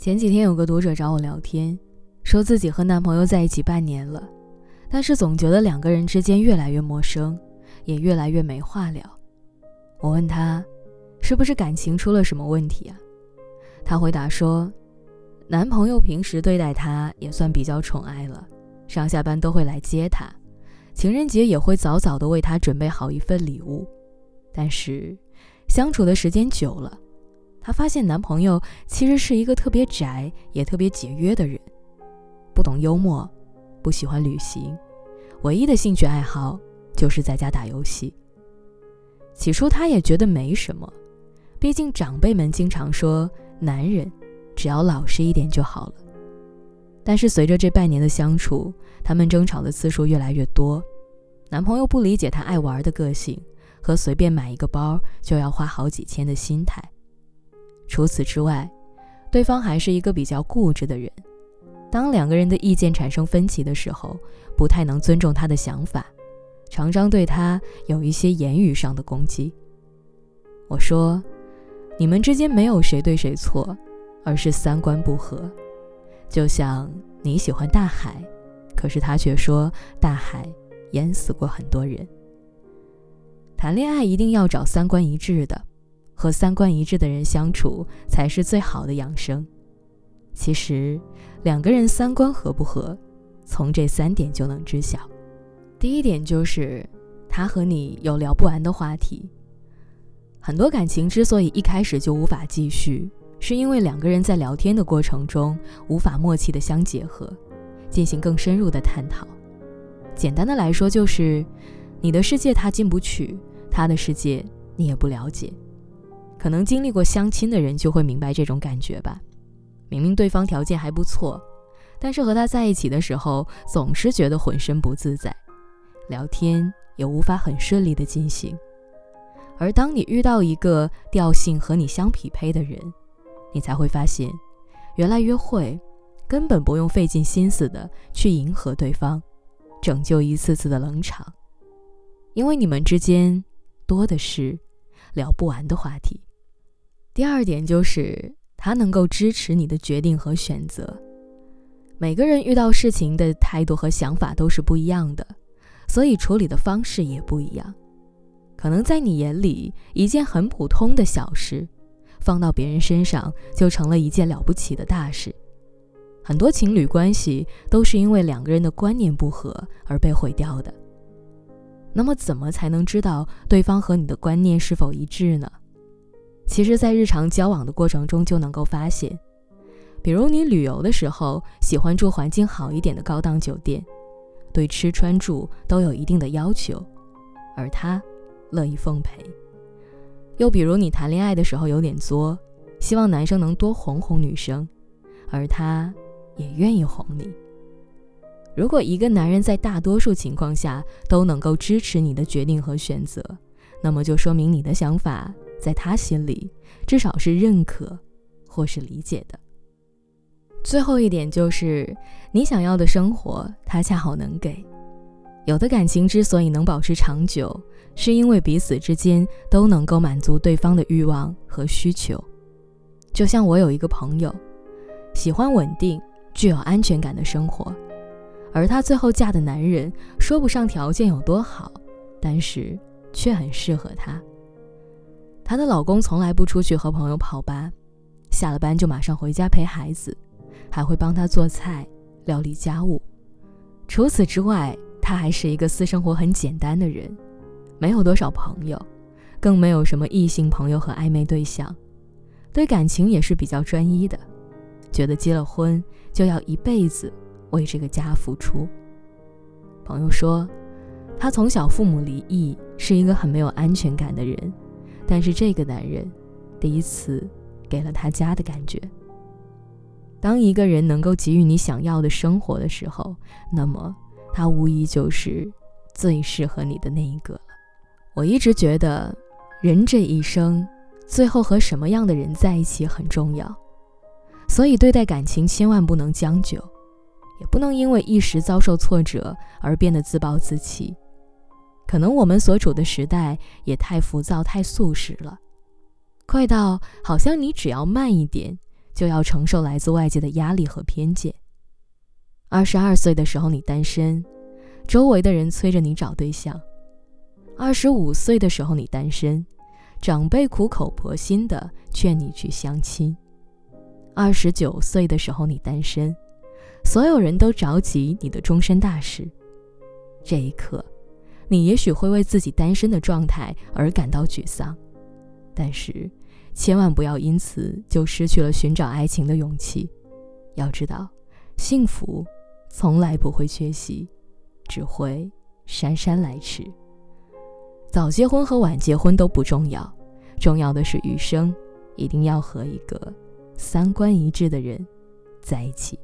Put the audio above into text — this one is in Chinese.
前几天有个读者找我聊天，说自己和男朋友在一起半年了，但是总觉得两个人之间越来越陌生，也越来越没话聊。我问他，是不是感情出了什么问题啊？他回答说，男朋友平时对待她也算比较宠爱了，上下班都会来接她，情人节也会早早的为她准备好一份礼物，但是相处的时间久了。她发现男朋友其实是一个特别宅也特别节约的人，不懂幽默，不喜欢旅行，唯一的兴趣爱好就是在家打游戏。起初她也觉得没什么，毕竟长辈们经常说男人只要老实一点就好了。但是随着这半年的相处，他们争吵的次数越来越多，男朋友不理解她爱玩的个性和随便买一个包就要花好几千的心态。除此之外，对方还是一个比较固执的人。当两个人的意见产生分歧的时候，不太能尊重他的想法，常常对他有一些言语上的攻击。我说：“你们之间没有谁对谁错，而是三观不合。就像你喜欢大海，可是他却说大海淹死过很多人。谈恋爱一定要找三观一致的。”和三观一致的人相处才是最好的养生。其实，两个人三观合不合，从这三点就能知晓。第一点就是，他和你有聊不完的话题。很多感情之所以一开始就无法继续，是因为两个人在聊天的过程中无法默契的相结合，进行更深入的探讨。简单的来说，就是你的世界他进不去，他的世界你也不了解。可能经历过相亲的人就会明白这种感觉吧。明明对方条件还不错，但是和他在一起的时候总是觉得浑身不自在，聊天也无法很顺利的进行。而当你遇到一个调性和你相匹配的人，你才会发现，原来约会根本不用费尽心思的去迎合对方，拯救一次次的冷场，因为你们之间多的是聊不完的话题。第二点就是他能够支持你的决定和选择。每个人遇到事情的态度和想法都是不一样的，所以处理的方式也不一样。可能在你眼里一件很普通的小事，放到别人身上就成了一件了不起的大事。很多情侣关系都是因为两个人的观念不合而被毁掉的。那么，怎么才能知道对方和你的观念是否一致呢？其实，在日常交往的过程中就能够发现，比如你旅游的时候喜欢住环境好一点的高档酒店，对吃穿住都有一定的要求，而他乐意奉陪；又比如你谈恋爱的时候有点作，希望男生能多哄哄女生，而他也愿意哄你。如果一个男人在大多数情况下都能够支持你的决定和选择，那么就说明你的想法。在他心里，至少是认可或是理解的。最后一点就是，你想要的生活，他恰好能给。有的感情之所以能保持长久，是因为彼此之间都能够满足对方的欲望和需求。就像我有一个朋友，喜欢稳定、具有安全感的生活，而她最后嫁的男人说不上条件有多好，但是却很适合她。她的老公从来不出去和朋友跑吧，下了班就马上回家陪孩子，还会帮她做菜、料理家务。除此之外，他还是一个私生活很简单的人，没有多少朋友，更没有什么异性朋友和暧昧对象，对感情也是比较专一的，觉得结了婚就要一辈子为这个家付出。朋友说，他从小父母离异，是一个很没有安全感的人。但是这个男人，第一次给了他家的感觉。当一个人能够给予你想要的生活的时候，那么他无疑就是最适合你的那一个了。我一直觉得，人这一生，最后和什么样的人在一起很重要。所以对待感情千万不能将就，也不能因为一时遭受挫折而变得自暴自弃。可能我们所处的时代也太浮躁、太速食了，快到好像你只要慢一点，就要承受来自外界的压力和偏见。二十二岁的时候你单身，周围的人催着你找对象；二十五岁的时候你单身，长辈苦口婆心的劝你去相亲；二十九岁的时候你单身，所有人都着急你的终身大事。这一刻，你也许会为自己单身的状态而感到沮丧，但是。千万不要因此就失去了寻找爱情的勇气。要知道，幸福从来不会缺席，只会姗姗来迟。早结婚和晚结婚都不重要，重要的是余生一定要和一个三观一致的人在一起。